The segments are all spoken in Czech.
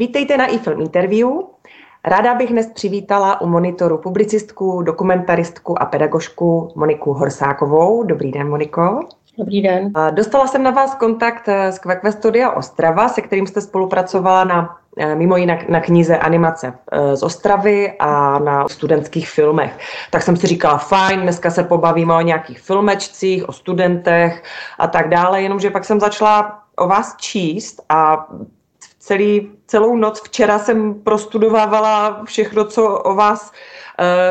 Vítejte na iFilm Interview. Ráda bych dnes přivítala u monitoru publicistku, dokumentaristku a pedagožku Moniku Horsákovou. Dobrý den, Moniko. Dobrý den. Dostala jsem na vás kontakt z Kvekve Studia Ostrava, se kterým jste spolupracovala na eh, mimo jinak na knize animace eh, z Ostravy a na studentských filmech. Tak jsem si říkala, fajn, dneska se pobavíme o nějakých filmečcích, o studentech a tak dále, jenomže pak jsem začala o vás číst a celý, celou noc včera jsem prostudovávala všechno, co o vás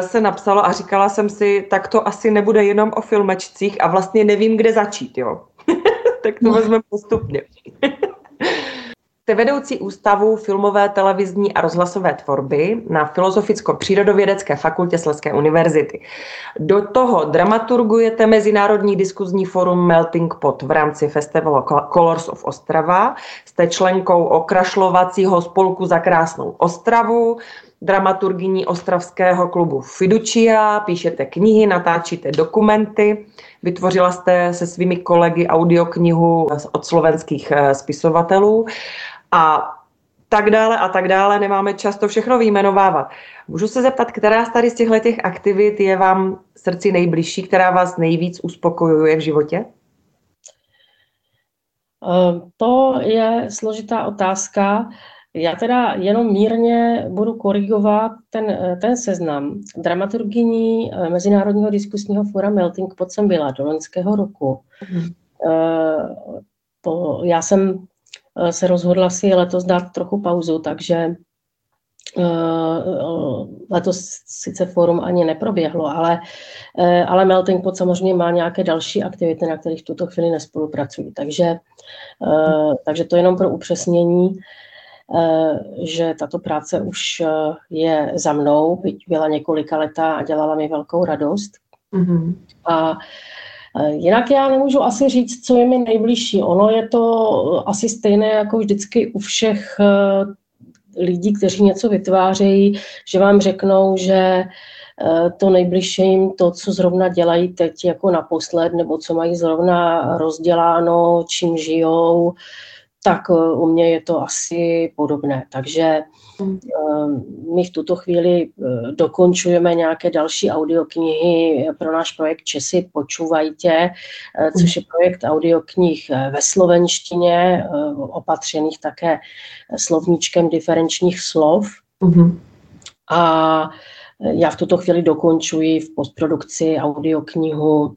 uh, se napsalo a říkala jsem si, tak to asi nebude jenom o filmečcích a vlastně nevím, kde začít, jo. tak to no. vezmeme postupně. Jste vedoucí ústavu filmové, televizní a rozhlasové tvorby na Filozoficko-přírodovědecké fakultě Sleské univerzity. Do toho dramaturgujete Mezinárodní diskuzní forum Melting Pot v rámci festivalu Colors of Ostrava. Jste členkou okrašlovacího spolku za krásnou Ostravu, dramaturgyní ostravského klubu Fiducia, píšete knihy, natáčíte dokumenty, vytvořila jste se svými kolegy audioknihu od slovenských eh, spisovatelů a tak dále a tak dále. Nemáme čas to všechno vyjmenovávat. Můžu se zeptat, která z tady z těchto těch aktivit je vám srdci nejbližší, která vás nejvíc uspokojuje v životě? Eh, to je složitá otázka. Já teda jenom mírně budu korigovat ten, eh, ten seznam. Dramaturgyní eh, Mezinárodního diskusního fora Melting Pot jsem byla do loňského roku. Mm. To, já jsem se rozhodla si letos dát trochu pauzu, takže eh, letos sice fórum ani neproběhlo, ale, eh, ale Melting Pot samozřejmě má nějaké další aktivity, na kterých v tuto chvíli nespolupracují. Takže, takže to jenom pro upřesnění, že tato práce už je za mnou, byť byla několika letá a dělala mi velkou radost. Mm-hmm. A Eh, jinak já nemůžu asi říct, co je mi nejbližší. Ono je to asi stejné jako vždycky u všech eh, lidí, kteří něco vytvářejí, že vám řeknou, že eh, to nejbližší jim to, co zrovna dělají teď jako naposled, nebo co mají zrovna rozděláno, čím žijou, tak eh, u mě je to asi podobné. Takže hmm. eh, my v tuto chvíli eh, dokončujeme nějaké další audioknihy pro náš projekt Česy počúvajte, což je projekt audioknih ve slovenštině, opatřených také slovníčkem diferenčních slov. Mm-hmm. A já v tuto chvíli dokončuji v postprodukci audioknihu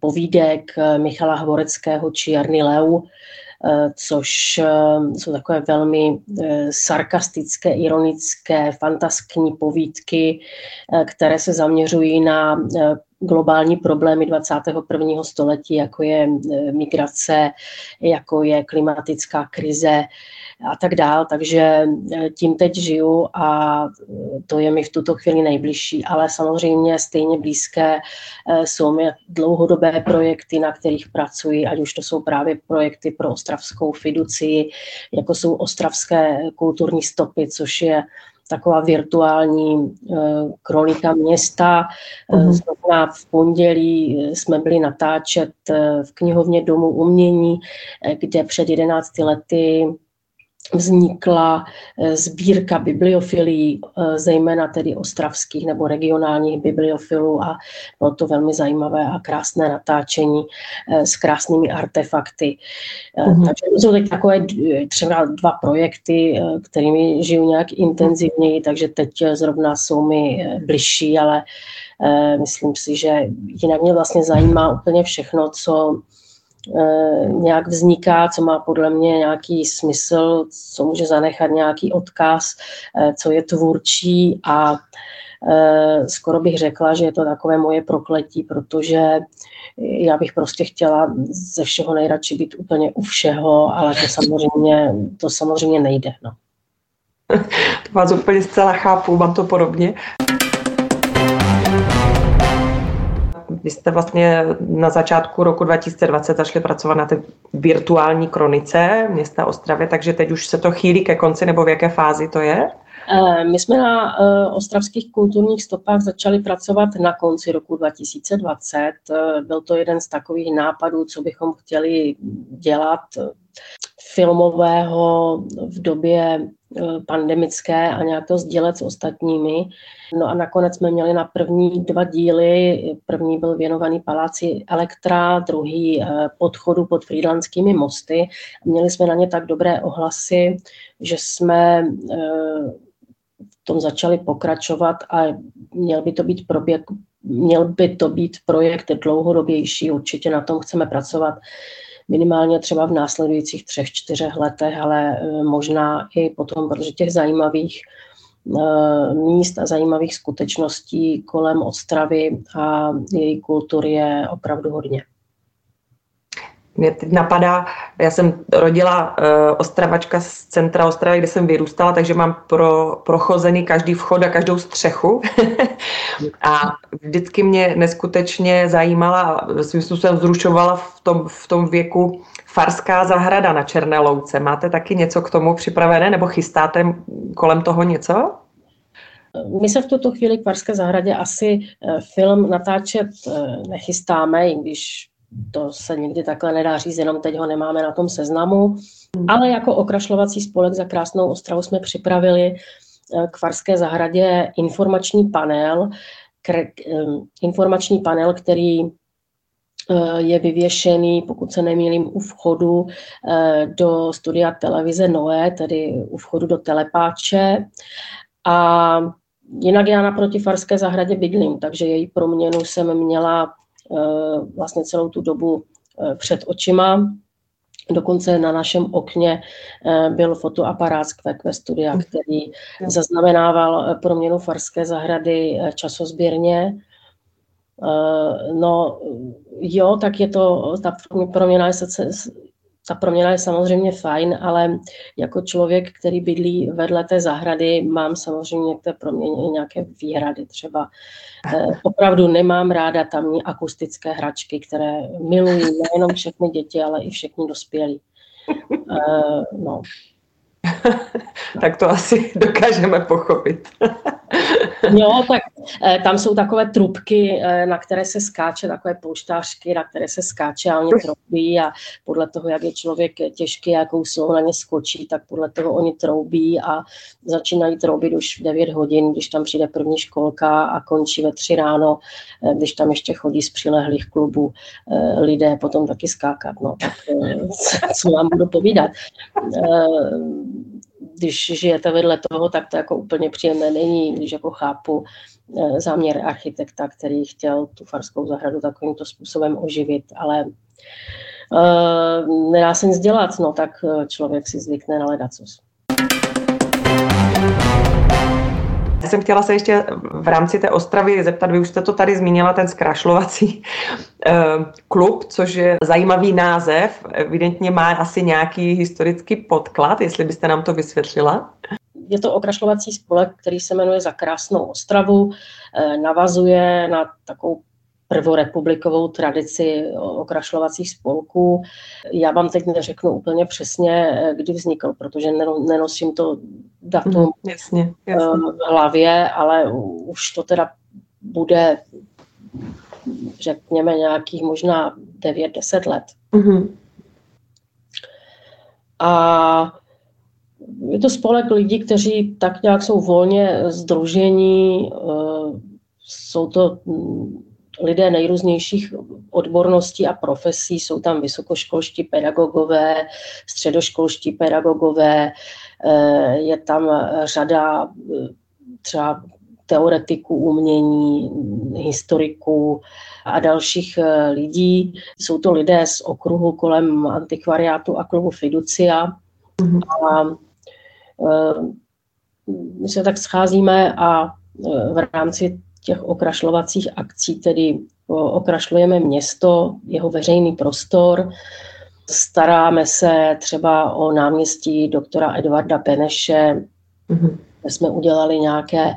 povídek Michala Hvoreckého Čierny Leu, Eh, což eh, jsou takové velmi eh, sarkastické, ironické, fantaskní povídky, které se zaměřují na globální problémy 21. století, jako je migrace, jako je klimatická krize, a tak dál. Takže e, tím teď žiju a e, to je mi v tuto chvíli nejbližší. Ale samozřejmě stejně blízké e, jsou mi dlouhodobé projekty, na kterých pracuji, ať už to jsou právě projekty pro ostravskou fiduci, jako jsou ostravské kulturní stopy, což je taková virtuální kronika města. Uh-huh. v pondělí jsme byli natáčet v knihovně Domu umění, kde před 11 lety vznikla eh, sbírka bibliofilí, eh, zejména tedy ostravských nebo regionálních bibliofilů a bylo to velmi zajímavé a krásné natáčení eh, s krásnými artefakty. Mm-hmm. Takže to jsou teď takové třeba dva projekty, kterými žiju nějak intenzivněji, takže teď zrovna jsou mi bližší, ale myslím si, že jinak mě vlastně zajímá úplně všechno, co nějak vzniká, co má podle mě nějaký smysl, co může zanechat nějaký odkaz, eh, co je tvůrčí a eh, skoro bych řekla, že je to takové moje prokletí, protože já bych prostě chtěla ze všeho nejradši být úplně u všeho, ale to samozřejmě, to samozřejmě nejde. No. To vás úplně zcela chápu, mám to podobně. Vy jste vlastně na začátku roku 2020 zašli pracovat na té virtuální kronice města Ostravy, takže teď už se to chýlí ke konci, nebo v jaké fázi to je? Eh, my jsme na eh, ostravských kulturních stopách začali pracovat na konci roku 2020. Eh, byl to jeden z takových nápadů, co bychom chtěli dělat filmového v době pandemické a nějak to sdílet s ostatními. No a nakonec jsme měli na první dva díly, první byl věnovaný paláci Elektra, druhý podchodu pod frýdlandskými mosty. Měli jsme na ně tak dobré ohlasy, že jsme v tom začali pokračovat a měl by to být proběh, měl by to být projekt dlouhodobější, určitě na tom chceme pracovat minimálně třeba v následujících třech, čtyřech letech, ale e, možná i potom, protože těch zajímavých e, míst a zajímavých skutečností kolem Ostravy a její kultury je opravdu hodně. Mě teď napadá, já jsem rodila uh, Ostravačka z centra Ostravy, kde jsem vyrůstala, takže mám pro, prochozený každý vchod a každou střechu. a vždycky mě neskutečně zajímala, svým způsobem vzrušovala v tom, v tom věku Farská zahrada na Černé louce. Máte taky něco k tomu připravené, nebo chystáte kolem toho něco? My se v tuto chvíli k Farské zahradě asi eh, film natáčet eh, nechystáme, i když to se nikdy takhle nedá říct, jenom teď ho nemáme na tom seznamu. Ale jako okrašlovací spolek za Krásnou Ostravu jsme připravili eh, k Farské zahradě informační panel, eh, informační panel, který eh, je vyvěšený, pokud se nemýlím, u vchodu do studia televize Noé, tedy u vchodu do telepáče. A jinak já naproti Farské zahradě bydlím, takže její proměnu jsem měla vlastně celou tu dobu eh, před očima. Dokonce na našem okně eh, byl fotoaparát z QQ Studia, který zaznamenával proměnu Farské zahrady časozběrně. No jo, tak je to, ta proměna je ta proměna je samozřejmě fajn, ale jako člověk, který bydlí vedle té zahrady, mám samozřejmě k té proměně nějaké výhrady. Třeba eh, opravdu nemám ráda tamní akustické hračky, které milují nejenom všechny děti, ale i všechny dospělí. Eh, no. tak to asi dokážeme pochopit. jo, tak eh, tam jsou takové trubky, eh, na které se skáče, takové pouštářky, na které se skáče a oni troubí a podle toho, jak je člověk těžký, jakou silou na ně skočí, tak podle toho oni troubí a začínají troubit už v 9 hodin, když tam přijde první školka a končí ve 3 ráno, eh, když tam ještě chodí z přilehlých klubů lidé potom taky skákat. No, tak co vám budu povídat když žijete vedle toho, tak to jako úplně příjemné není, když jako chápu eh, záměr architekta, který chtěl tu farskou zahradu takovýmto způsobem oživit, ale uh, nedá se nic dělat, no tak eh, člověk si zvykne na ledacos. Já jsem chtěla se ještě v rámci té Ostravy zeptat, vy už jste to tady zmínila, ten zkrašlovací eh, klub, což je zajímavý název, evidentně má asi nějaký historický podklad, jestli byste nám to vysvětlila. Je to okrašlovací spolek, který se jmenuje Za krásnou Ostravu, eh, navazuje na takovou prvorepublikovou tradici okrašlovacích spolků. Já vám teď neřeknu úplně přesně, kdy vznikl, protože nenosím to datum mm, jasně, jasně. v hlavě, ale už to teda bude, řekněme, nějakých možná 9-10 let. Mm-hmm. A je to spolek lidí, kteří tak nějak jsou volně združení, eh, jsou to lidé nejrůznějších odborností a profesí. Jsou tam vysokoškolští pedagogové, středoškolští pedagogové, eh, je tam řada eh, třeba teoretiků umění, historiků a dalších eh, lidí. Jsou to lidé z okruhu kolem antikvariátu a klubu Fiducia. Mm-hmm. A my se tak scházíme a v rámci těch okrašlovacích akcí, tedy okrašlujeme město, jeho veřejný prostor, staráme se třeba o náměstí doktora Edvarda Peneše, mm-hmm. kde jsme udělali nějaké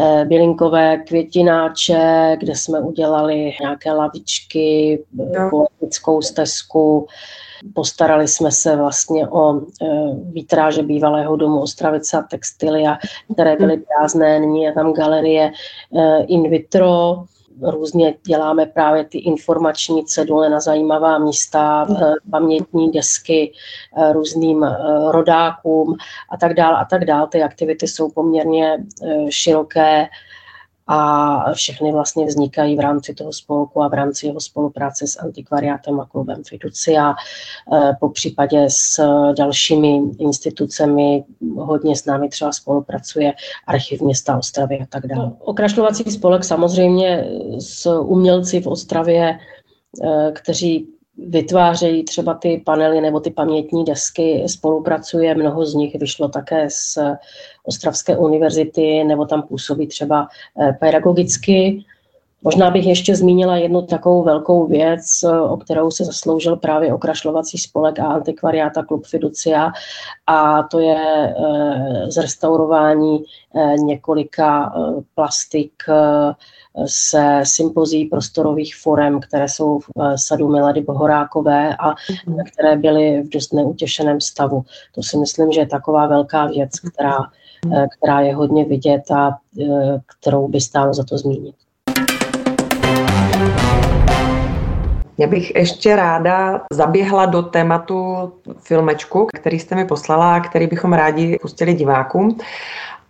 eh, bylinkové květináče, kde jsme udělali nějaké lavičky, no. politickou stezku, Postarali jsme se vlastně o e, výtráže bývalého domu Ostravice a textilia, které byly prázdné. Nyní je tam galerie e, in vitro. různě děláme právě ty informační cedule na zajímavá místa, pamětní desky různým rodákům a tak dále a tak dále. Ty aktivity jsou poměrně široké a všechny vlastně vznikají v rámci toho spolku a v rámci jeho spolupráce s antikvariátem a klubem Fiducia, eh, po případě s dalšími institucemi, hodně s námi třeba spolupracuje Archiv města Ostravy a tak dále. Okrašlovací spolek samozřejmě s umělci v Ostravě, eh, kteří vytvářejí třeba ty panely nebo ty pamětní desky, spolupracuje, mnoho z nich vyšlo také z Ostravské univerzity nebo tam působí třeba eh, pedagogicky. Možná bych ještě zmínila jednu takovou velkou věc, eh, o kterou se zasloužil právě okrašlovací spolek a antikvariáta Klub Fiducia a to je eh, zrestaurování několika plastik se sympozí prostorových forem, které jsou v sadu Milady Bohorákové a mhm. které byly v dost neutěšeném stavu. To si myslím, že je taková velká věc, která Eh, která je hodně vidět a eh, kterou by stálo za to zmínit. Já bych ještě ráda zaběhla do tématu filmečku, který jste mi poslala a který bychom rádi pustili divákům.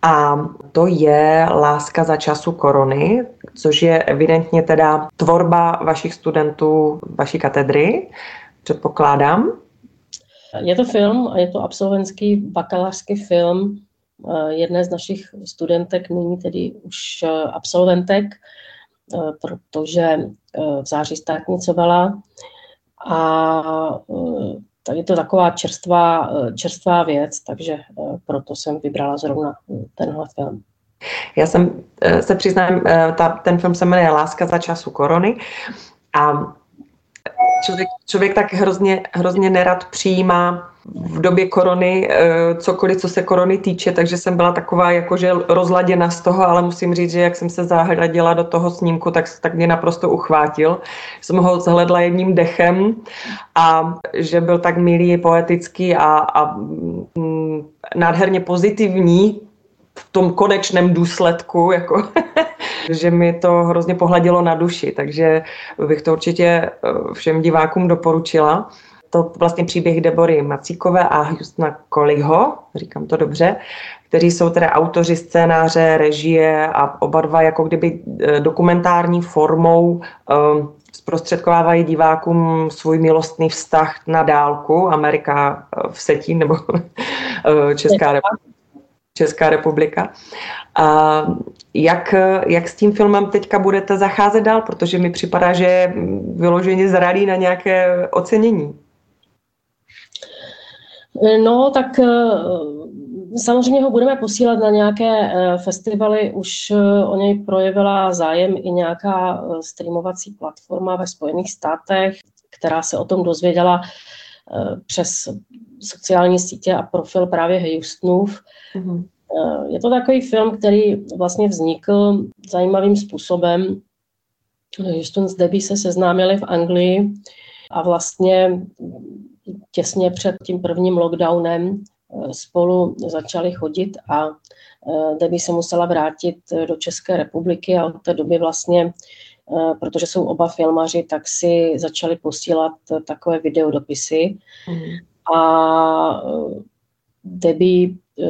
A to je Láska za času korony, což je evidentně teda tvorba vašich studentů vaší katedry, předpokládám. Je to film a je to absolventský bakalářský film Eh, jedné z našich studentek, nyní tedy už eh, absolventek, protože v září státnicovala a je to taková čerstvá, čerstvá věc, takže proto jsem vybrala zrovna tenhle film. Já jsem se přiznám, ta, ten film se jmenuje Láska za času korony a člověk, člověk tak hrozně, hrozně nerad přijímá v době korony eh, cokoliv, co se korony týče, takže jsem byla taková jakože rozladěna z toho, ale musím říct, že jak jsem se zahradila do toho snímku, tak, tak mě naprosto uchvátil. Jsem ho zhledla jedním dechem a že byl tak milý, poetický a, a mm, nádherně pozitivní v tom konečném důsledku, jako, že mi to hrozně pohladilo na duši, takže bych to určitě eh, všem divákům doporučila to vlastně příběh Debory Macíkové a Justna Koliho, říkám to dobře, kteří jsou teda autoři scénáře, režie a oba dva jako kdyby eh, dokumentární formou eh, zprostředkovávají divákům svůj milostný vztah na dálku, Amerika eh, v setí nebo Česká republika. Česká republika. A jak, jak s tím filmem teďka budete zacházet dál, protože mi připadá, že je vyloženě zralý na nějaké ocenění. No, tak eh, samozřejmě ho budeme posílat na nějaké eh, festivaly. Už eh, o něj projevila zájem i nějaká streamovací platforma ve Spojených státech, která se o tom dozvěděla přes sociální sítě a profil právě Houstonův. Mm-hmm. Je to takový film, který vlastně vznikl zajímavým způsobem. Houston s Debbie se seznámili v Anglii a vlastně těsně před tím prvním lockdownem eh, spolu začali chodit a eh, Debbie se musela vrátit eh, do České republiky a od té doby vlastně, protože jsou oba filmaři, tak si začali posílat takové videodopisy. Mm. A Debbie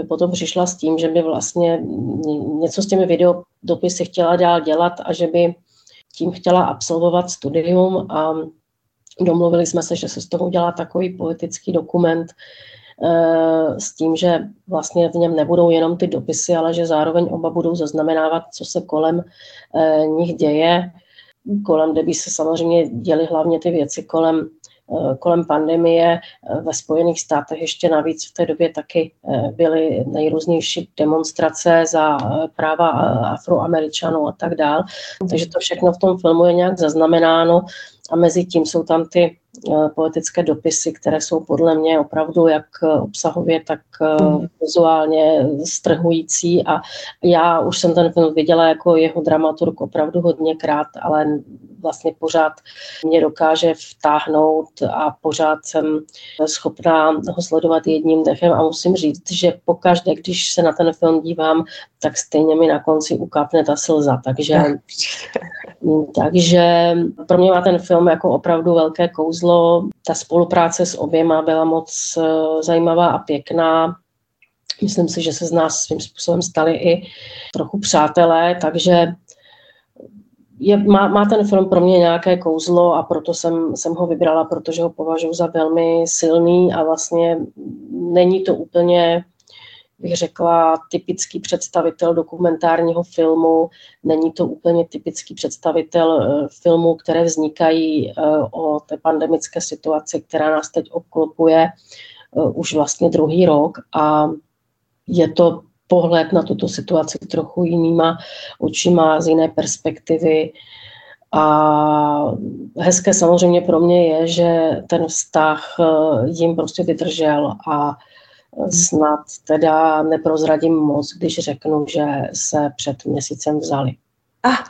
potom přišla s tím, že by vlastně něco s těmi videodopisy chtěla dál dělat a že by tím chtěla absolvovat studium a Domluvili jsme se, že se z toho udělá takový politický dokument eh, s tím, že vlastně v něm nebudou jenom ty dopisy, ale že zároveň oba budou zaznamenávat, co se kolem eh, nich děje. Kolem, kde by se samozřejmě děly hlavně ty věci kolem Eh, kolem pandemie ve Spojených státech ještě navíc v té době taky byly nejrůznější demonstrace za práva afroameričanů a tak dál. Takže to všechno v tom filmu je nějak zaznamenáno a mezi tím jsou tam ty poetické dopisy, které jsou podle mě opravdu jak obsahově, tak vizuálně strhující. A já už jsem ten film viděla jako jeho dramaturg opravdu hodněkrát, ale vlastně pořád mě dokáže vtáhnout a pořád jsem schopná ho sledovat jedním dechem. A musím říct, že pokaždé, když se na ten film dívám, tak stejně mi na konci ukápne ta slza, takže, takže pro mě má ten film jako opravdu velké kouzlo. Ta spolupráce s oběma byla moc eh, zajímavá a pěkná. Myslím si, že se z nás svým způsobem stali i trochu přátelé, takže je, má, má ten film pro mě nějaké kouzlo a proto jsem, jsem ho vybrala, protože ho považuji za velmi silný a vlastně není to úplně bych řekla, typický představitel dokumentárního filmu. Není to úplně typický představitel uh, filmů, které vznikají uh, o té pandemické situaci, která nás teď obklopuje uh, už vlastně druhý rok a je to pohled na tuto situaci trochu jinýma očima, z jiné perspektivy. A hezké samozřejmě pro mě je, že ten vztah jim prostě vydržel a snad teda neprozradím moc, když řeknu, že se před měsícem vzali. Ah,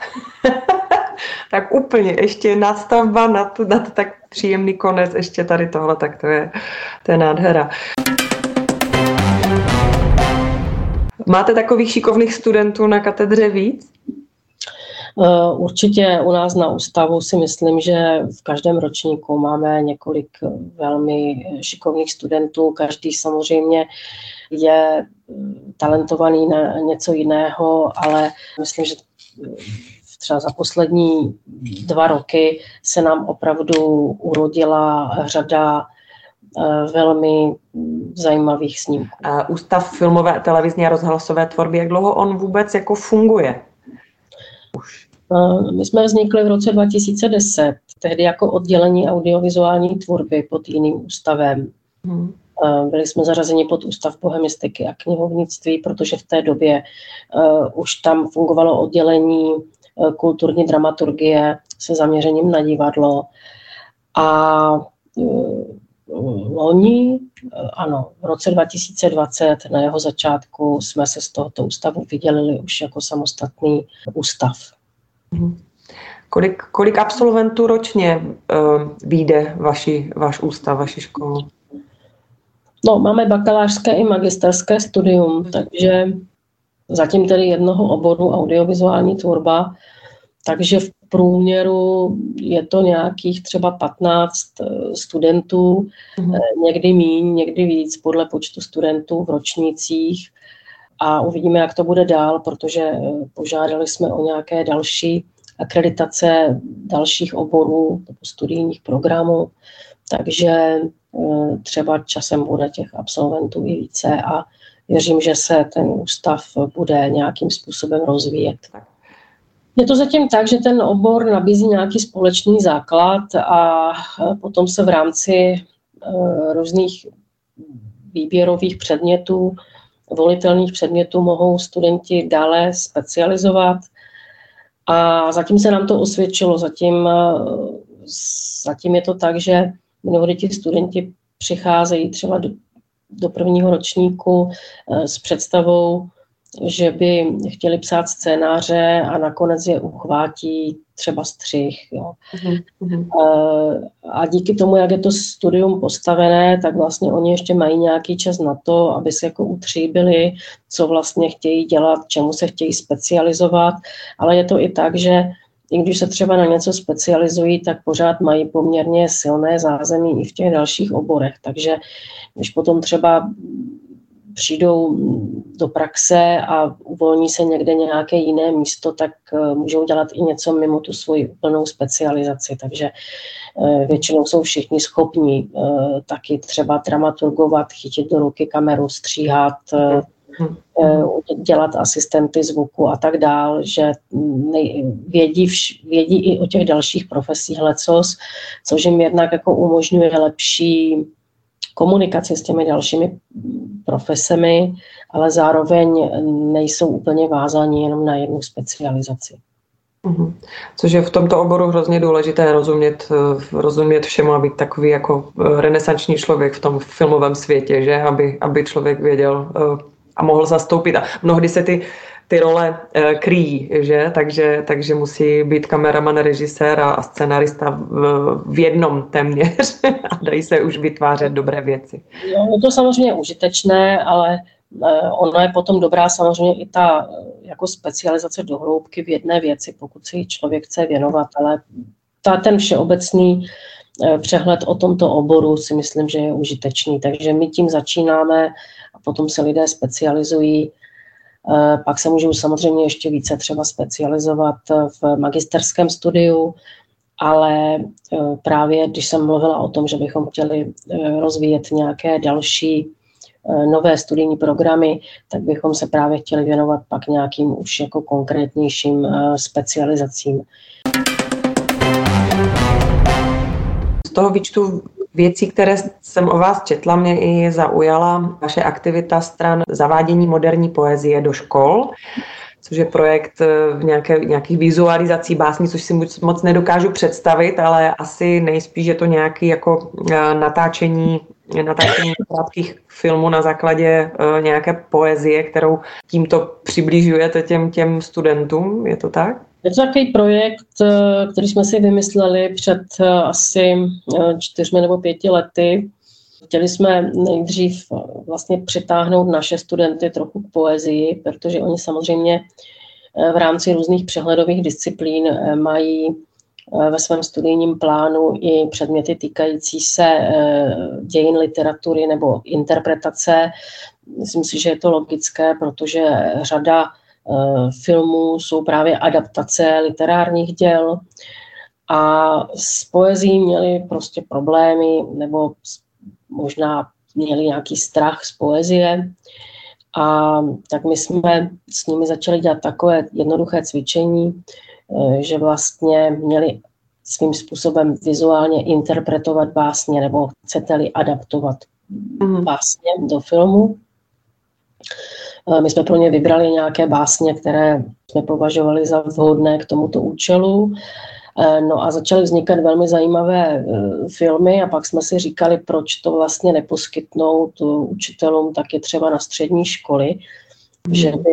tak úplně, ještě nastavba na to, na to tak příjemný konec, ještě tady tohle, tak to je, to je nádhera. Máte takových šikovných studentů na katedře víc? Eh, určitě u nás na ústavu si myslím, že v každém ročníku máme několik velmi šikovných studentů. Každý samozřejmě je talentovaný na něco jiného, ale myslím, že třeba za poslední dva roky se nám opravdu urodila řada eh, velmi zajímavých snímků. Ústav filmové, televizní a rozhlasové tvorby, jak dlouho on vůbec jako funguje? Už. My jsme vznikli v roce 2010, tehdy jako oddělení audiovizuální tvorby pod jiným ústavem. Hmm. Byli jsme zařazeni pod Ústav bohemistiky a knihovnictví, protože v té době uh, už tam fungovalo oddělení kulturní dramaturgie se zaměřením na divadlo. A loni, ano, v roce 2020 na jeho začátku jsme se z tohoto ústavu vydělili už jako samostatný ústav. Mhm. Kolik, kolik absolventů ročně uh, vyjde vaši, váš ústav, vaši školu? No, máme bakalářské i magisterské studium, takže zatím tedy jednoho oboru audiovizuální tvorba, takže v průměru je to nějakých třeba 15 eh, studentů, mm-hmm. někdy míň, někdy víc, podle počtu studentů v ročnících a uvidíme, jak to bude dál, protože eh, požádali jsme o nějaké další akreditace dalších oborů nebo studijních programů, takže eh, třeba časem bude těch absolventů i více a věřím, že se ten ústav bude nějakým způsobem rozvíjet. Je to zatím tak, že ten obor nabízí nějaký společný základ a eh, potom se v rámci různých výběrových předmětů volitelných předmětů mohou studenti dále specializovat. A zatím se nám to osvědčilo. Zatím, zatím je to tak, že mnohdy ti studenti přicházejí třeba do, do prvního ročníku eh, s představou, že by chtěli psát scénáře a nakonec je uchvátí třeba střih. Jo. Mm-hmm. A díky tomu, jak je to studium postavené, tak vlastně oni ještě mají nějaký čas na to, aby se jako utříbili, co vlastně chtějí dělat, čemu se chtějí specializovat, ale je to i tak, že i když se třeba na něco specializují, tak pořád mají poměrně silné zázemí i v těch dalších oborech. Takže když potom třeba přijdou do praxe a uvolní se někde nějaké jiné místo, tak eh, můžou dělat i něco mimo tu svoji úplnou specializaci. Takže eh, většinou jsou všichni schopní eh, taky třeba dramaturgovat, chytit do ruky kameru, stříhat, dělat asistenty zvuku a tak dál, že vědí, vědí i o těch dalších profesích lecos, což jim jednak jako umožňuje lepší komunikaci s těmi dalšími profesemi, ale zároveň nejsou úplně vázáni jenom na jednu specializaci. Mhm. Což je v tomto oboru hrozně důležité rozumět, eh, rozumět všemu a být takový jako eh, renesanční člověk v tom filmovém světě, že? Aby, aby člověk věděl eh, a mohl zastoupit. A mnohdy se ty ty role uh, kryjí, že? Takže, takže musí být kameraman, režisér a scenarista v, v jednom téměř a dají se už vytvářet dobré věci. Jo, je to samozřejmě užitečné, ale ono je potom dobrá samozřejmě i ta jako specializace do hloubky v jedné věci, pokud si člověk chce věnovat, ale ta, ten všeobecný Eh, přehled o tomto oboru si myslím, že je užitečný. Takže my tím začínáme a potom se lidé specializují. Eh, pak se můžou samozřejmě ještě více třeba specializovat v magisterském studiu, ale eh, právě když jsem mluvila o tom, že bychom chtěli rozvíjet nějaké další nové studijní programy, tak bychom se právě chtěli věnovat pak nějakým už jako konkrétnějším specializacím. toho výčtu věcí, které jsem o vás četla, mě i zaujala vaše aktivita stran zavádění moderní poezie do škol což je projekt v nějaké, nějakých vizualizací básní, což si moc nedokážu představit, ale asi nejspíš je to nějaký jako eh, natáčení, natáčení krátkých filmů na základě eh, nějaké poezie, kterou tímto přibližujete těm, těm studentům, je to tak? Je to takový projekt, eh, který jsme si vymysleli před eh, asi eh, čtyřmi nebo pěti lety. Chtěli jsme nejdřív vlastně přitáhnout naše studenty trochu k poezii, protože oni samozřejmě v rámci různých přehledových disciplín mají ve svém studijním plánu i předměty týkající se dějin literatury nebo interpretace. Myslím si, že je to logické, protože řada filmů jsou právě adaptace literárních děl a s poezí měli prostě problémy nebo možná měli nějaký strach z poezie. A tak my jsme s nimi začali dělat takové jednoduché cvičení, eh, že vlastně měli svým způsobem vizuálně interpretovat básně nebo chcete-li adaptovat mhm. básně do filmu. Eh, my jsme pro ně vybrali nějaké básně, které jsme považovali za vhodné k tomuto účelu. Eh, no a začaly vznikat velmi zajímavé eh, filmy a pak jsme si říkali, proč to vlastně neposkytnout učitelům taky třeba na střední školy, že by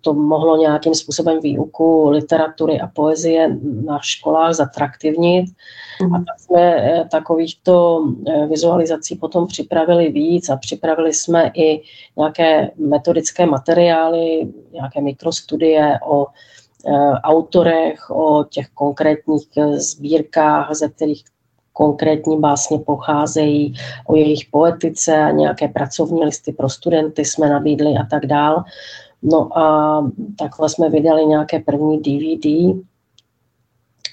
to mohlo nějakým způsobem výuku literatury a poezie na školách zatraktivnit. A tak jsme eh, takovýchto eh, vizualizací potom připravili víc a připravili jsme i nějaké metodické materiály, nějaké mikrostudie o autorech, o těch konkrétních sbírkách, ze kterých konkrétní básně pocházejí, o jejich poetice, nějaké pracovní listy pro studenty jsme nabídli a tak dál. No a takhle jsme vydali nějaké první DVD,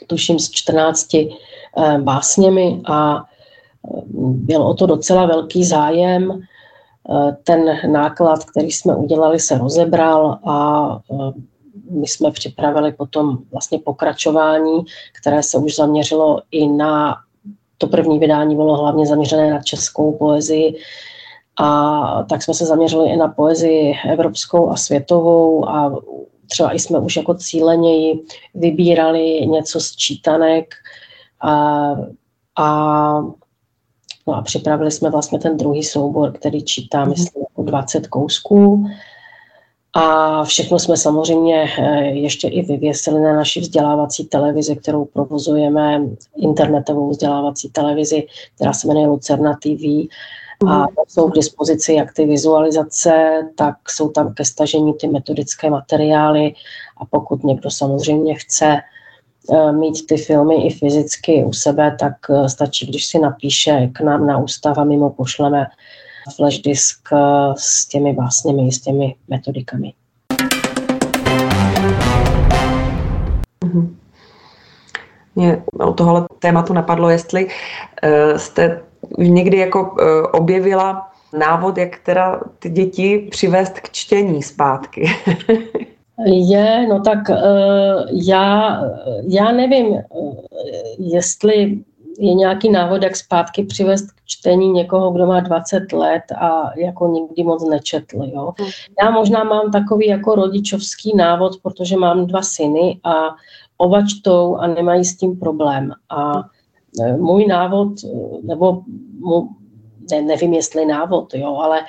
tuším s 14 Eh, básněmi a eh, byl o to docela velký zájem. Eh, ten náklad, který jsme udělali, se rozebral a my jsme připravili potom vlastně pokračování, které se už zaměřilo i na to první vydání bylo hlavně zaměřené na českou poezii, a tak jsme se zaměřili i na poezii evropskou a světovou a třeba i jsme už jako cíleněji vybírali něco z čítanek, a, a, no a připravili jsme vlastně ten druhý soubor, který čítá, mhm. myslím, jako 20 kousků. A všechno jsme samozřejmě eh, ještě i vyvěsili na naší vzdělávací televizi, kterou provozujeme, internetovou vzdělávací televizi, která se jmenuje Lucerna TV. A mhm. jsou k dispozici jak ty vizualizace, tak jsou tam ke stažení ty metodické materiály. A pokud někdo samozřejmě chce Eh, mít ty filmy i fyzicky u sebe, tak eh, stačí, když si napíše k nám na ústav a my mu pošleme flash disk eh, s těmi básněmi, s těmi metodikami. Mhm. Mě o tohle tématu napadlo, jestli jste někdy jako objevila návod, jak teda ty děti přivést k čtení zpátky. Je, no tak já, já nevím, jestli je nějaký návod, jak zpátky přivést k čtení někoho, kdo má 20 let a jako nikdy moc nečetl. Jo. Hmm. Já možná mám takový jako rodičovský návod, protože mám dva syny a oba čtou a nemají s tím problém. A můj návod, nebo ne, nevím jestli návod, jo, ale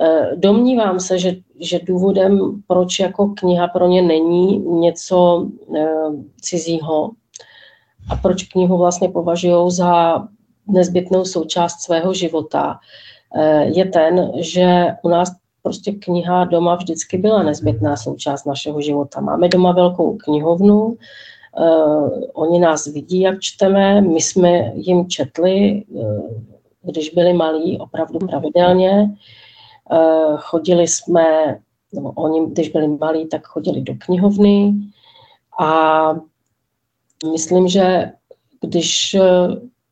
eh, domnívám se, že, že důvodem, proč jako kniha pro ně není něco cizího a proč knihu vlastně považují za nezbytnou součást svého života, je ten, že u nás prostě kniha doma vždycky byla nezbytná součást našeho života. Máme doma velkou knihovnu, uh, oni nás vidí, jak čteme, my jsme jim četli, uh, když byli malí, opravdu pravidelně. Chodili jsme, nebo oni, když byli malí, tak chodili do knihovny a myslím, že když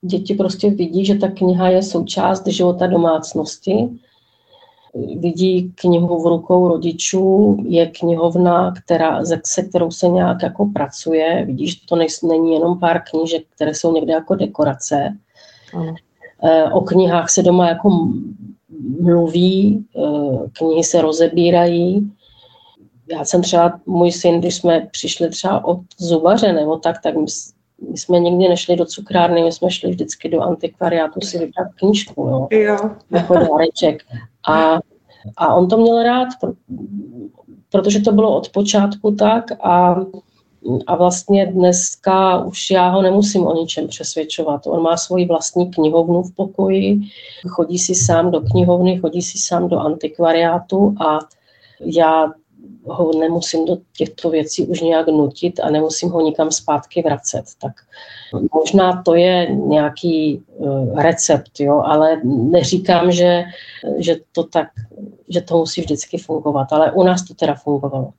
děti prostě vidí, že ta kniha je součást života domácnosti, vidí knihu v rukou rodičů, je knihovna, která, se kterou se nějak jako pracuje. Vidíš, to není jenom pár knížek, které jsou někde jako dekorace. Ano. Eh, o knihách se doma jako mluví, eh, knihy se rozebírají. Já jsem třeba, můj syn, když jsme přišli třeba od zubaře nebo tak, tak my, my jsme nikdy nešli do cukrárny, my jsme šli vždycky do antikvariátu si vybrat knížku, jo, jo. jako dáreček. A, a on to měl rád, protože to bylo od počátku tak a, a vlastně dneska už já ho nemusím o ničem přesvědčovat. On má svoji vlastní knihovnu v pokoji, chodí si sám do knihovny, chodí si sám do antikvariátu a já ho nemusím do těchto věcí už nějak nutit a nemusím ho nikam zpátky vracet. Tak možná to je nějaký uh, recept, jo, ale neříkám, že, že to tak, že to musí vždycky fungovat, ale u nás to teda fungovalo.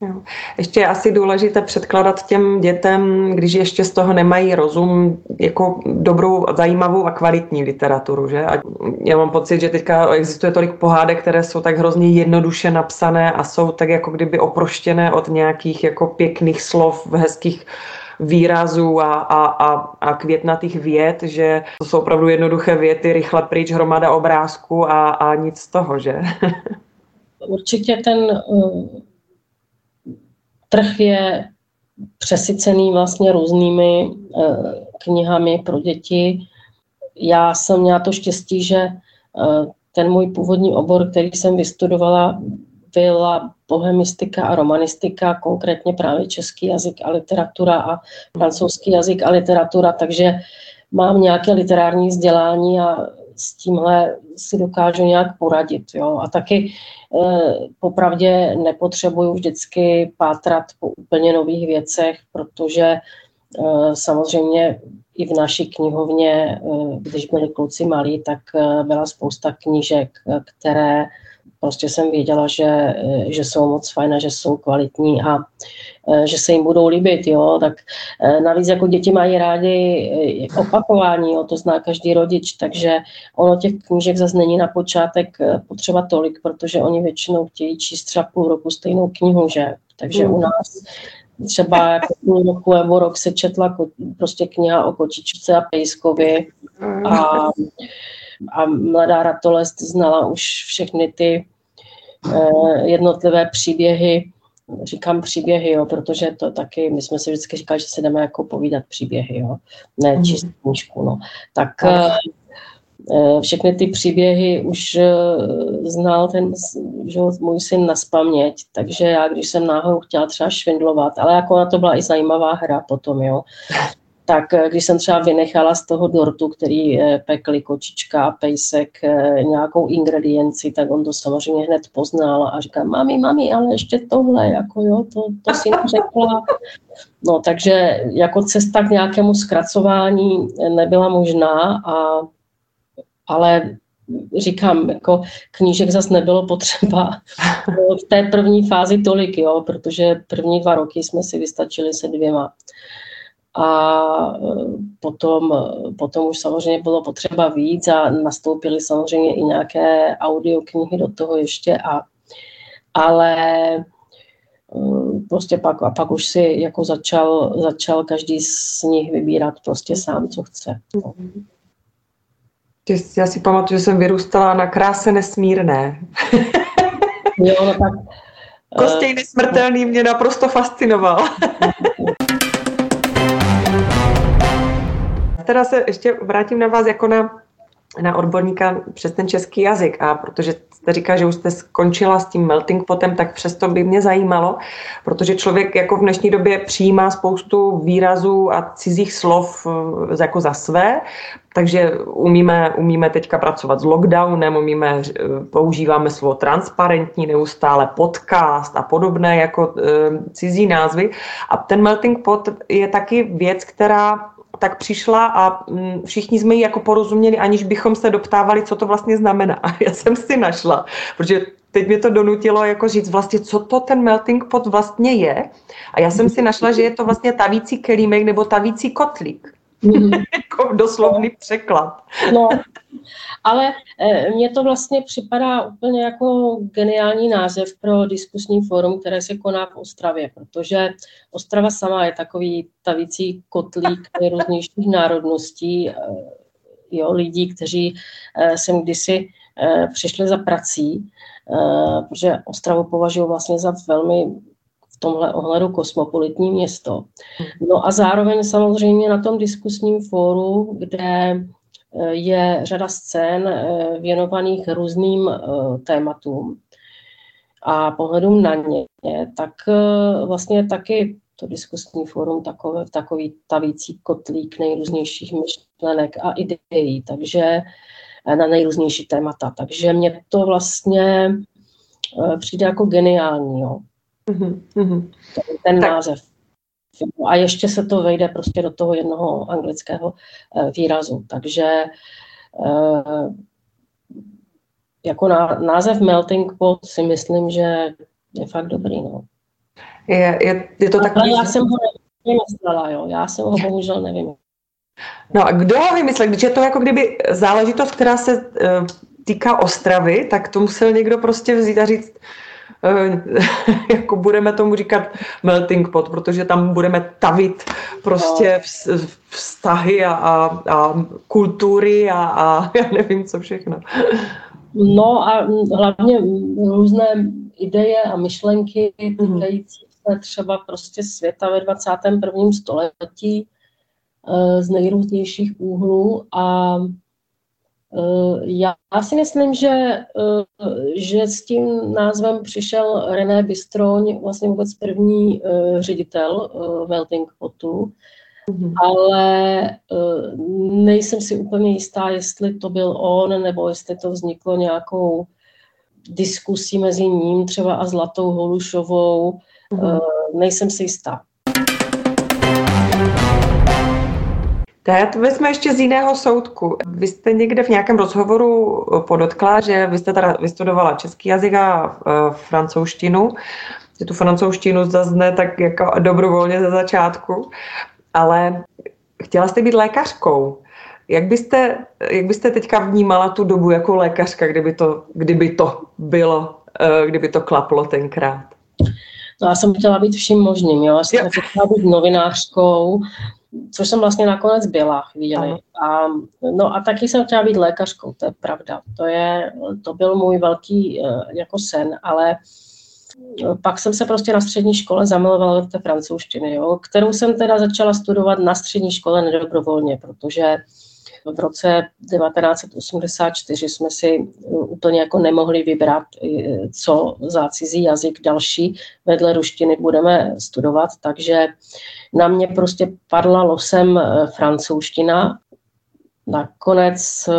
Jo. Ještě je asi důležité předkládat těm dětem, když ještě z toho nemají rozum, jako dobrou, zajímavou a kvalitní literaturu. Že? A já mám pocit, že teďka existuje tolik pohádek, které jsou tak hrozně jednoduše napsané a jsou tak jako kdyby oproštěné od nějakých jako pěkných slov, hezkých výrazů a, a, a, a květnatých vět, že to jsou opravdu jednoduché věty, rychle pryč, hromada obrázků a, a nic z toho, že? Určitě ten trh je přesycený vlastně různými eh, knihami pro děti. Já jsem měla to štěstí, že eh, ten můj původní obor, který jsem vystudovala, byla bohemistika a romanistika, konkrétně právě český jazyk a literatura a francouzský jazyk a literatura, takže mám nějaké literární vzdělání a s tímhle si dokážu nějak poradit. Jo? A taky eh, popravdě nepotřebuju vždycky pátrat po úplně nových věcech, protože eh, samozřejmě i v naší knihovně, eh, když byli kluci malí, tak byla spousta knížek, které prostě jsem věděla, že, že jsou moc fajné, že jsou kvalitní a že se jim budou líbit, jo, tak navíc jako děti mají rádi opakování, jo, to zná každý rodič, takže ono těch knížek zase není na počátek potřeba tolik, protože oni většinou chtějí číst třeba půl roku stejnou knihu, že, takže u nás třeba jako půl roku nebo rok se četla prostě kniha o kočičce a pejskovi a, a mladá ratolest znala už všechny ty eh, jednotlivé příběhy, říkám příběhy, jo, protože to taky, my jsme si vždycky říkali, že se jdeme jako povídat příběhy, jo, ne mhm. číst knížku, no. Tak eh, Eh, všechny ty příběhy už eh, znal ten že můj syn na spaměť, takže já, když jsem náhodou chtěla třeba švindlovat, ale jako na to byla i zajímavá hra potom, jo, tak eh, když jsem třeba vynechala z toho dortu, který pekli kočička a pejsek nějakou ingredienci, tak on to samozřejmě hned poznal a říká, mami, mami, ale ještě tohle, jako jo, to, to si řekla. No, takže jako cesta k nějakému zkracování nebyla možná a ale říkám, jako knížek zase nebylo potřeba v té první fázi tolik, jo, protože první dva roky jsme si vystačili se dvěma. A e, potom, potom už samozřejmě bylo potřeba víc a nastoupily samozřejmě i nějaké audioknihy do toho ještě, a, ale e, prostě pak, a pak už si jako začal, začal každý z nich vybírat prostě sám, co chce. Mm-hmm. Já si pamatuju, že jsem vyrůstala na kráse nesmírné. jo, no tak... Kostěj nesmrtelný mě naprosto fascinoval. teda se ještě vrátím na vás jako na na odborníka přes ten český jazyk a protože jste říká, že už jste skončila s tím melting potem, tak přesto by mě zajímalo, protože člověk jako v dnešní době přijímá spoustu výrazů a cizích slov eh, jako za své, takže umíme, umíme teďka pracovat s lockdownem, umíme, eh, používáme slovo transparentní, neustále podcast a podobné jako e, cizí názvy. A ten melting pot je taky věc, která tak přišla a mm, všichni jsme ji jako porozuměli, aniž bychom se doptávali, co to vlastně znamená. A já jsem si našla, protože teď mě to donutilo jako říct vlastně, co to ten melting pot vlastně je. A já jsem si našla, že je to vlastně tavící kelímek nebo tavící kotlík. Mm. jako doslovný překlad. No, ale eh, mně to vlastně připadá úplně jako geniální název pro diskusní fórum, které se koná v Ostravě, protože Ostrava sama je takový tavící kotlík nejrůznějších národností, eh, jo, lidí, kteří eh, sem kdysi přišli za prací, protože Ostravu považuji vlastně za velmi v tomhle ohledu kosmopolitní město. No a zároveň samozřejmě na tom diskusním fóru, kde je řada scén eh, věnovaných různým eh, tématům a pohledům na ně, tak eh, vlastně taky to diskusní fórum takové, takový tavící kotlík nejrůznějších myšlenek a ideí, takže na nejrůznější témata. Takže mě to vlastně přijde jako geniální, jo. Mm-hmm. Ten tak. název a ještě se to vejde prostě do toho jednoho anglického eh, výrazu. Takže eh, jako název Melting Pot si myslím, že je fakt dobrý. No. Je, je, je to takový... Ale já jsem ho nevymyslela, jo. Já jsem ho bohužel nevymyslela. No a kdo ho vymyslel? Když je to jako kdyby záležitost, která se uh, týká Ostravy, tak to musel někdo prostě vzít a říct, Eh, jako budeme tomu říkat melting pot, protože tam budeme tavit prostě no. vztahy a, a, a kultury a, a já nevím co všechno. No a hlavně různé ideje a myšlenky mhm. týkající se třeba prostě světa ve 21. století eh, z nejrůznějších úhlů a Eh, já si myslím, že, eh, že s tím názvem přišel René Bystroň, vlastně vůbec první eh, ředitel Welting Potu, mm-hmm. ale nejsem si úplně jistá, jestli to byl on, nebo jestli to vzniklo nějakou diskusí mezi ním třeba a Zlatou Holušovou. Mm-hmm. Nejsem si jistá. Tak to vezme ještě z jiného soudku. Vy jste někde v nějakém rozhovoru podotkla, že vy jste teda vystudovala český jazyk a e, francouzštinu, že tu francouzštinu zazne tak jako dobrovolně ze začátku, ale chtěla jste být lékařkou. Jak byste, jak byste teďka vnímala tu dobu jako lékařka, kdyby to, kdyby to bylo, e, kdyby to klaplo tenkrát? No, já jsem chtěla být vším možným, jo. Já jsem chtěla být novinářkou, což jsem vlastně nakonec byla chvíli. A, no a taky jsem chtěla být lékařkou, to je pravda. To, je, to byl můj velký uh, jako sen, ale pak jsem se prostě na střední škole zamilovala do té francouzštiny, jo, kterou jsem teda začala studovat na střední škole nedobrovolně, protože v roce 1984 jsme si úplně jako nemohli vybrat, eh, co za cizí jazyk další vedle ruštiny budeme studovat, takže na mě prostě padla losem eh, francouzština. Nakonec eh,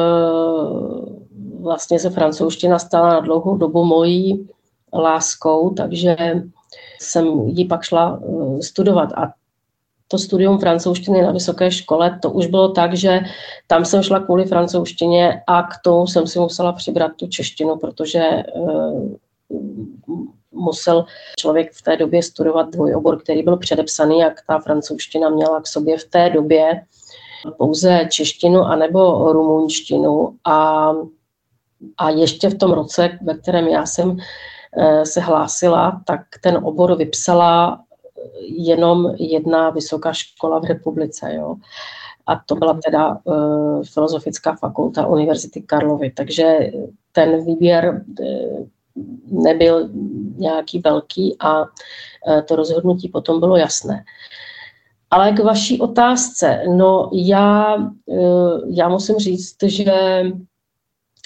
vlastně se francouzština stala na dlouhou dobu mojí láskou, takže jsem ji pak šla studovat. A to studium francouzštiny na vysoké škole, to už bylo tak, že tam jsem šla kvůli francouzštině a k tomu jsem si musela přibrat tu češtinu, protože musel člověk v té době studovat dvojobor, který byl předepsaný, jak ta francouzština měla k sobě v té době pouze češtinu anebo rumunštinu a, a ještě v tom roce, ve kterém já jsem eh, se hlásila, tak ten obor vypsala jenom jedna vysoká škola v republice. Jo. A to byla teda uh, Filozofická fakulta Univerzity Karlovy. Takže ten výběr uh, nebyl nějaký velký a uh, to rozhodnutí potom bylo jasné. Ale k vaší otázce, no já, já musím říct, že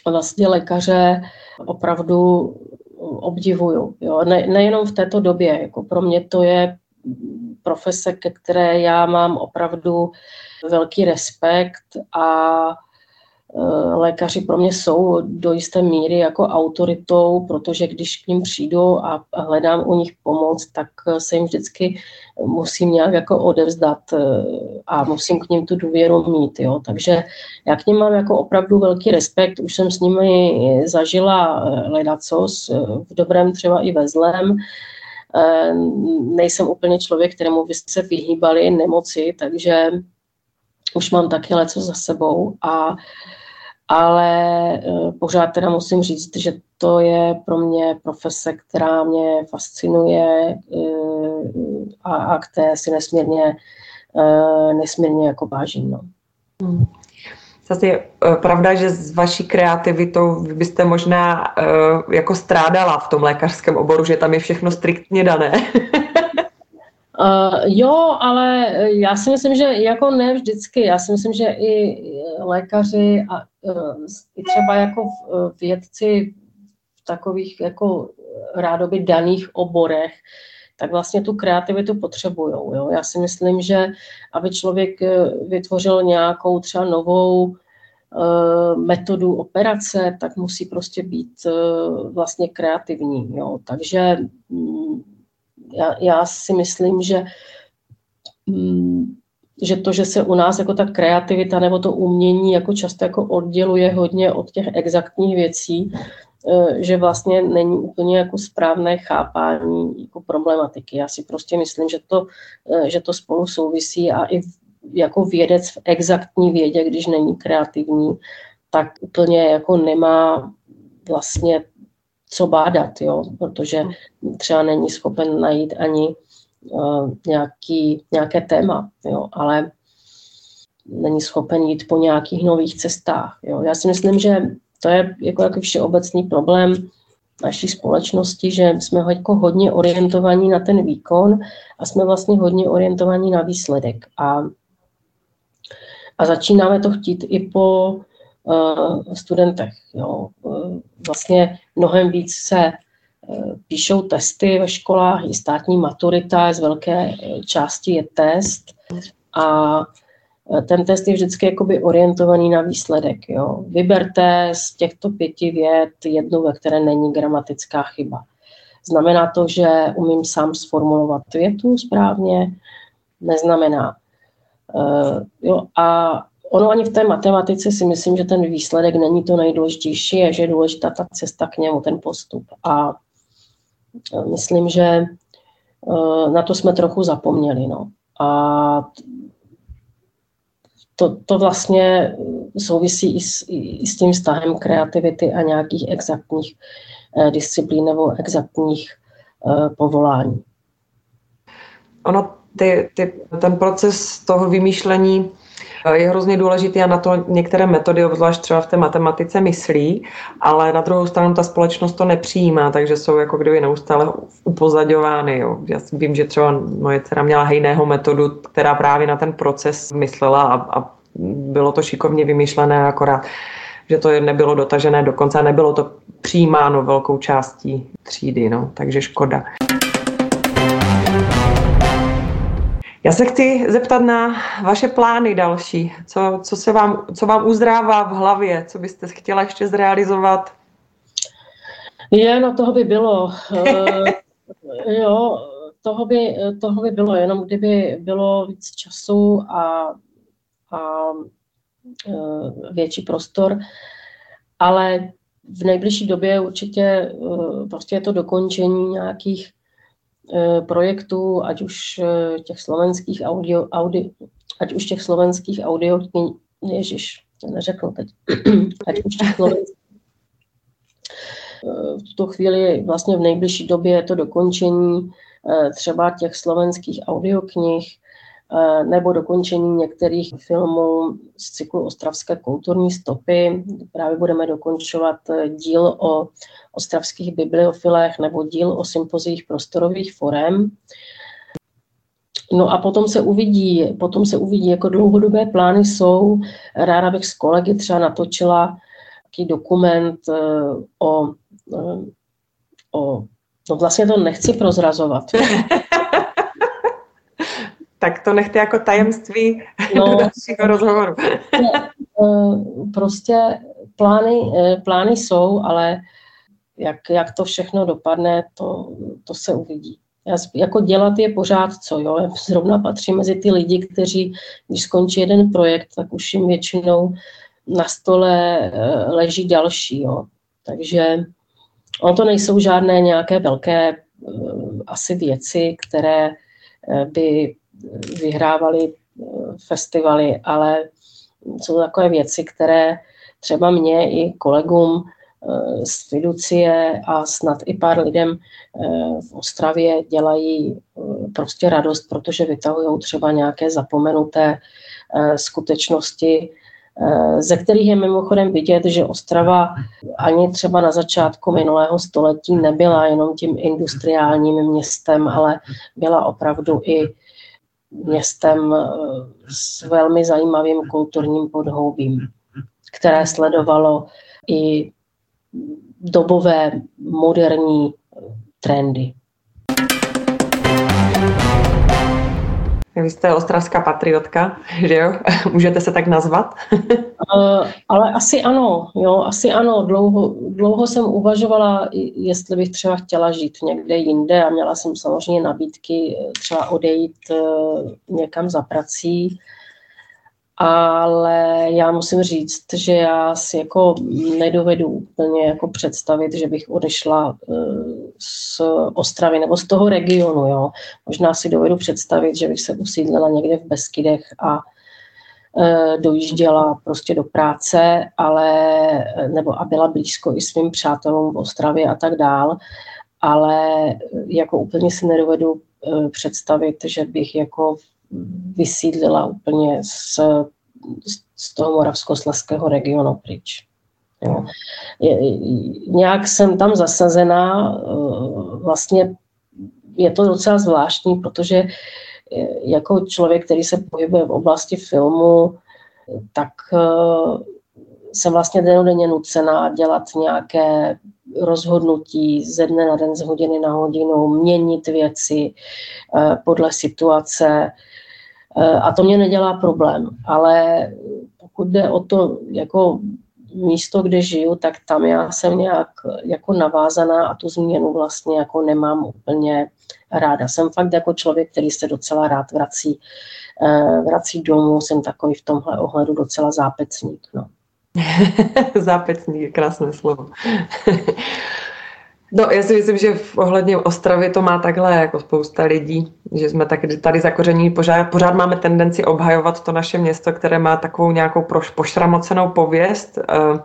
vlastně lékaře opravdu obdivuju. Jo. Ne, nejenom v této době, jako pro mě to je profese, ke které já mám opravdu velký respekt a e, lékaři pro mě jsou do jisté míry jako autoritou, protože když k ním přijdu a hledám u nich pomoc, tak se jim vždycky musím nějak jako odevzdat e, a musím k ním tu důvěru mít. Jo. Takže já k ním mám jako opravdu velký respekt, už jsem s nimi zažila ledacos, v dobrém třeba i ve zlém, nejsem úplně člověk, kterému by se vyhýbali nemoci, takže už mám taky leco za sebou, a, ale e, pořád teda musím říct, že to je pro mě profese, která mě fascinuje e, a, a které si nesmírně, e, nesmírně jako vážím. No. Hmm. Zase je pravda, že s vaší kreativitou byste možná uh, jako strádala v tom lékařském oboru, že tam je všechno striktně dané. Uh, jo, ale já si myslím, že jako ne vždycky. Já si myslím, že i lékaři a i třeba jako vědci v takových jako rádoby daných oborech, tak vlastně tu kreativitu potřebují. Já si myslím, že aby člověk vytvořil nějakou třeba novou metodu operace, tak musí prostě být vlastně kreativní. Jo. Takže um, já, já si myslím, že mm, že to, že se u nás jako ta kreativita nebo to umění jako často jako odděluje hodně od těch exaktních věcí, e, že vlastně není úplně jako správné chápání jako problematiky. Já si prostě myslím, že to, e, že to spolu souvisí a i jako vědec v exaktní vědě, když není kreativní, tak úplně jako nemá vlastně co bádat, jo, protože třeba není schopen najít ani uh, nějaký, nějaké téma, jo, ale není schopen jít po nějakých nových cestách. Jo. Já si myslím, že to je jako jaký všeobecný problém naší společnosti, že jsme jako hodně orientovaní na ten výkon a jsme vlastně hodně orientovaní na výsledek. A, a začínáme to chtít i po uh, studentech. Jo. Uh, vlastně mnohem víc se píšou testy ve školách, i státní maturita, z velké části je test a ten test je vždycky jakoby orientovaný na výsledek. Jo. Vyberte z těchto pěti věd jednu, ve které není gramatická chyba. Znamená to, že umím sám sformulovat větu správně? Neznamená. Uh, jo, a ono ani v té matematice si myslím, že ten výsledek není to nejdůležitější, je, že je důležitá ta cesta k němu, ten postup. A myslím, že e, na to jsme trochu zapomněli. No. A to, to vlastně souvisí i s, i s tím vztahem kreativity a nějakých exaktních e, disciplín nebo exaktních povolání. Ono, ty, ty, ten proces toho vymýšlení je hrozně důležitý a na to některé metody, obzvlášť třeba v té matematice, myslí, ale na druhou stranu ta společnost to nepřijímá, takže jsou jako kdyby neustále upozaďovány. Jo. Já vím, že třeba moje dcera měla hejného metodu, která právě na ten proces myslela a, a bylo to šikovně vymyšlené, akorát že to nebylo dotažené do konce a nebylo to přijímáno velkou částí třídy, no, takže škoda. Já se chci zeptat na vaše plány další. Co, co, se vám, co vám uzdrává v hlavě? Co byste chtěla ještě zrealizovat? Je, no toho by bylo. uh, jo, toho by, toho by bylo, jenom kdyby bylo víc času a, a uh, větší prostor. Ale v nejbližší době určitě uh, prostě je to dokončení nějakých projektů, ať už eh, těch slovenských audio, audio ať už těch slovenských audio, ježiš, to neřekl teď, ať už těch slovenských. Eh, v tuto chvíli vlastně v nejbližší době je to dokončení třeba těch slovenských audioknih, Eh, nebo dokončení některých filmů z cyklu Ostravské kulturní stopy. Právě budeme dokončovat eh, díl o ostravských bibliofilech nebo díl o sympozích prostorových forem. No a potom se uvidí, potom se uvidí, jako dlouhodobé plány jsou. Ráda bych s kolegy třeba natočila taký dokument eh, o, eh, o no vlastně to nechci prozrazovat. tak to nechte jako tajemství no, dalšího rozhovoru. prostě plány, plány jsou, ale jak, jak to všechno dopadne, to, to se uvidí. Já, jako dělat je pořád co, jo. Já zrovna patří mezi ty lidi, kteří, když skončí jeden projekt, tak už jim většinou na stole eh, leží další, jo. Takže ono to nejsou žádné nějaké velké asi věci, které by vyhrávaly uh, festivaly, ale jsou takové věci, které třeba mě i kolegům Eh, z fiducie a snad i pár lidem eh, v Ostravě dělají eh, prostě radost, protože vytahují třeba nějaké zapomenuté skutečnosti, ze kterých je mimochodem vidět, že Ostrava ani třeba na začátku minulého století nebyla jenom tím industriálním městem, ale byla opravdu i městem s velmi zajímavým kulturním podhoubím, které sledovalo i dobové, moderní trendy. Vy jste ostravská patriotka, že jo? Můžete se tak nazvat? uh, ale asi ano, jo, asi ano. Dlouho, dlouho jsem uvažovala, jestli bych třeba chtěla žít někde jinde a měla jsem samozřejmě nabídky třeba odejít uh, někam za prací ale já musím říct, že já si jako nedovedu úplně jako představit, že bych odešla eh, z Ostravy nebo z toho regionu. Jo. Možná si dovedu představit, že bych se usídlila někde v Beskydech a eh, dojížděla prostě do práce, ale, nebo a byla blízko i svým přátelům v Ostravě a tak dál, ale jako úplně si nedovedu představit, že bych jako vysídlila úplně z, z toho moravskoslezského regionu pryč. Jo. Je, nějak jsem tam zasazená, eh, vlastně je to docela zvláštní, protože eh, jako člověk, který se pohybuje v oblasti filmu, tak eh, jsem vlastně denodenně nucená dělat nějaké rozhodnutí ze dne na den, z hodiny na hodinu, měnit věci podle situace, a to mě nedělá problém, ale pokud jde o to jako místo, kde žiju, tak tam já jsem nějak jako navázaná a tu změnu vlastně jako nemám úplně ráda. Jsem fakt jako člověk, který se docela rád vrací, eh, vrací domů, jsem takový v tomhle ohledu docela zápecník. No. zápecník je krásné slovo. No, já si myslím, že v ohledně Ostravy to má takhle jako spousta lidí, že jsme tak tady zakoření, pořád, pořád máme tendenci obhajovat to naše město, které má takovou nějakou pošramocenou pověst. Eh,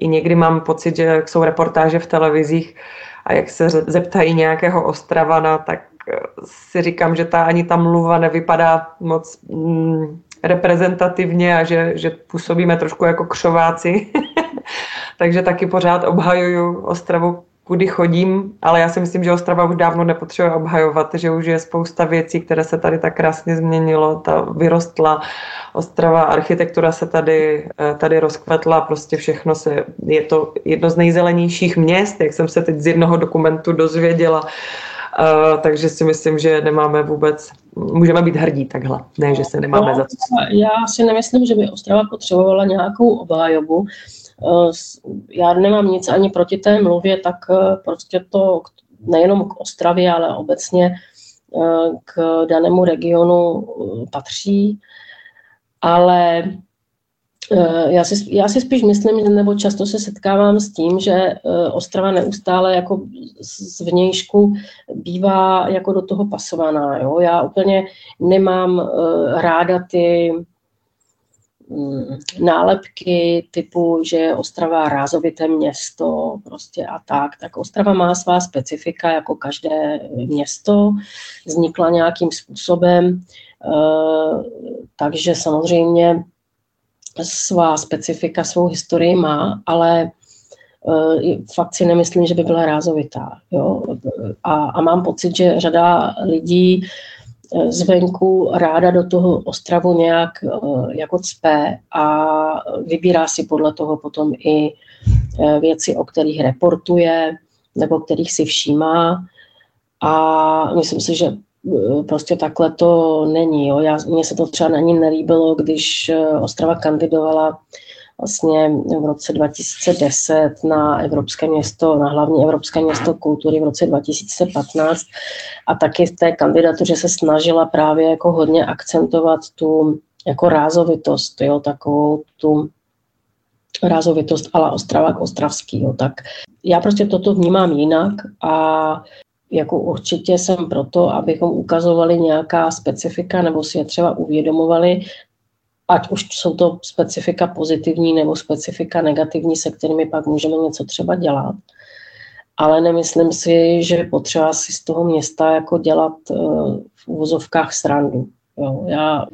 I někdy mám pocit, že jsou reportáže v televizích a jak se zeptají nějakého Ostravana, tak eh, si říkám, že ta ani ta mluva nevypadá moc mm, reprezentativně a že, že působíme trošku jako křováci. Takže taky pořád obhajuju Ostravu kudy chodím, ale já si myslím, že Ostrava už dávno nepotřebuje obhajovat, že už je spousta věcí, které se tady tak krásně změnilo, ta vyrostla Ostrava, architektura se tady, eh, tady rozkvetla, prostě všechno se, je to jedno z nejzelenějších měst, jak jsem se teď z jednoho dokumentu dozvěděla, Uh, takže si myslím, že nemáme vůbec, můžeme být hrdí takhle, ne, že se nemáme no, za co. Já si nemyslím, že by Ostrava potřebovala nějakou obhájobu. Eh, já nemám nic ani proti té mluvě, tak eh, prostě to nejenom k Ostravě, ale obecně eh, k danému regionu patří. Ale já si, já si spíš myslím, nebo často se setkávám s tím, že Ostrava neustále jako z vnějšku bývá jako do toho pasovaná. Jo? Já úplně nemám ráda ty nálepky typu, že je Ostrava rázovité město prostě a tak, tak Ostrava má svá specifika jako každé město, vznikla nějakým způsobem, eh, takže samozřejmě svá specifika, svou historii má, ale eh, fakt si nemyslím, že by byla rázovitá. Jo? A, a mám pocit, že řada lidí zvenku ráda do toho Ostravu nějak jako cpe a vybírá si podle toho potom i věci, o kterých reportuje nebo kterých si všímá. A myslím si, že prostě takhle to není. Jo. Já, mně se to třeba na ní nelíbilo, když Ostrava kandidovala vlastně v roce 2010 na Evropské město, na hlavní Evropské město kultury v roce 2015 a taky v té kandidatuře se snažila právě jako hodně akcentovat tu jako rázovitost, jo, takovou tu rázovitost ala Ostravák Ostravský. Jo. Tak já prostě toto vnímám jinak a jako určitě jsem proto, abychom ukazovali nějaká specifika nebo si je třeba uvědomovali, ať už jsou to specifika pozitivní nebo specifika negativní, se kterými pak můžeme něco třeba dělat. Ale nemyslím si, že potřeba si z toho města jako dělat eh, v úvozovkách srandu. Jo, já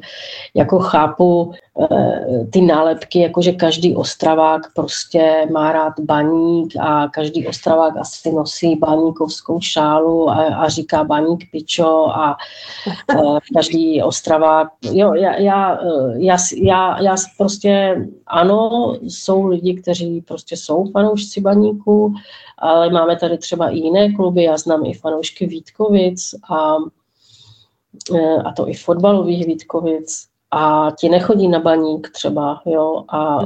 jako chápu e, ty nálepky, jako že každý ostravák prostě má rád baník a každý ostravák asi nosí baníkovskou šálu a, a říká baník pičo a e, každý ostravák, jo, já, já, eh, já, já, já prostě, ano, jsou lidi, kteří prostě jsou fanoušci baníku, ale máme tady třeba i jiné kluby, já znám i fanoušky Vítkovic a a to i fotbalových Vítkovic, a ti nechodí na baník třeba, jo, a,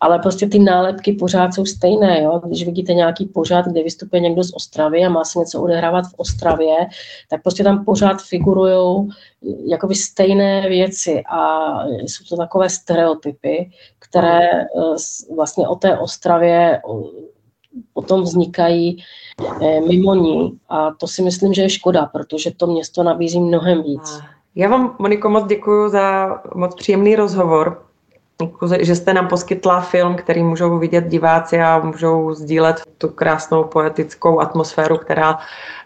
ale prostě ty nálepky pořád jsou stejné, jo, když vidíte nějaký pořád, kde vystupuje někdo z Ostravy a má se něco odehrávat v Ostravě, tak prostě tam pořád figurují jakoby stejné věci a jsou to takové stereotypy, které eh, vlastně o té Ostravě potom vznikají Eh, mimo ní. A to si myslím, že je škoda, protože to město nabízí mnohem víc. Já vám, Moniko, moc děkuji za moc příjemný rozhovor. Že jste nám poskytla film, který můžou vidět diváci a můžou sdílet tu krásnou poetickou atmosféru, která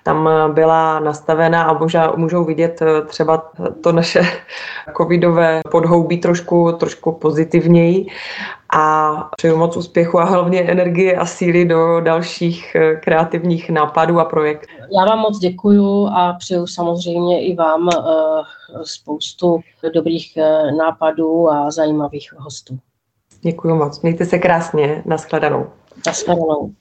tam byla nastavena a můžou, můžou vidět eh, třeba to naše covidové podhoubí trošku, trošku pozitivněji a přeju moc úspěchu a hlavně energie a síly do dalších eh, kreativních nápadů a projektů. Já vám moc děkuju a přeju samozřejmě i vám eh, spoustu dobrých eh, nápadů a zajímavých hostů. Děkuji moc. Mějte se krásně. Naschledanou. Naschledanou.